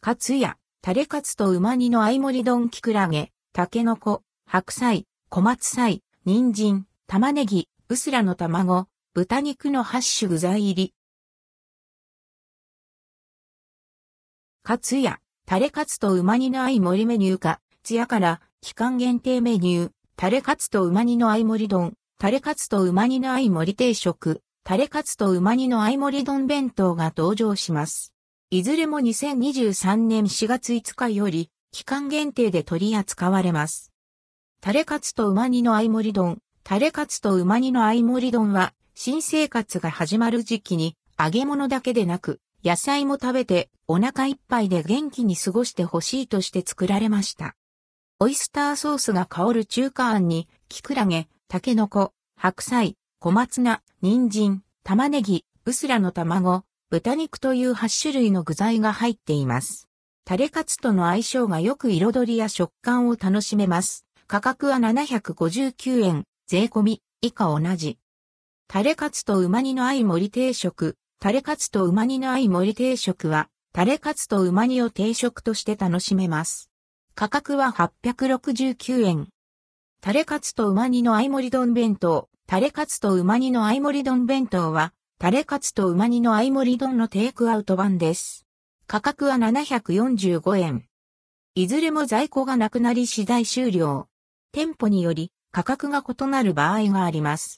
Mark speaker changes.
Speaker 1: カツや、タレカツと馬煮の合盛り丼キクラゲ、タケノコ、白菜、小松菜、人参、玉ねぎ、うすらの卵、豚肉の8種具材入り。カツや、タレカツと馬煮の合盛りメニューか、ツヤから、期間限定メニュー、タレカツと馬煮の合盛り丼、タレカツと馬煮の合盛り定食、タレカツと馬煮の合盛り丼弁当が登場します。いずれも2023年4月5日より、期間限定で取り扱われます。タレカツと馬煮の合盛り丼、タレカツと馬煮の合盛り丼は、新生活が始まる時期に、揚げ物だけでなく、野菜も食べて、お腹いっぱいで元気に過ごしてほしいとして作られました。オイスターソースが香る中華あんに、キクラゲ、タケノコ、白菜、小松菜、人参、玉ねぎ、うすらの卵、豚肉という8種類の具材が入っています。タレカツとの相性がよく彩りや食感を楽しめます。価格は759円、税込み、以下同じ。タレカツと馬煮の合盛り定食、タレカツと馬煮の合盛り定食は、タレカツと馬煮を定食として楽しめます。価格は869円。タレカツと馬煮の合盛り丼弁当。タレカツと馬煮の合盛り丼弁当は、タレカツとうま煮の合盛り丼のテイクアウト版です。価格は745円。いずれも在庫がなくなり次第終了。店舗により価格が異なる場合があります。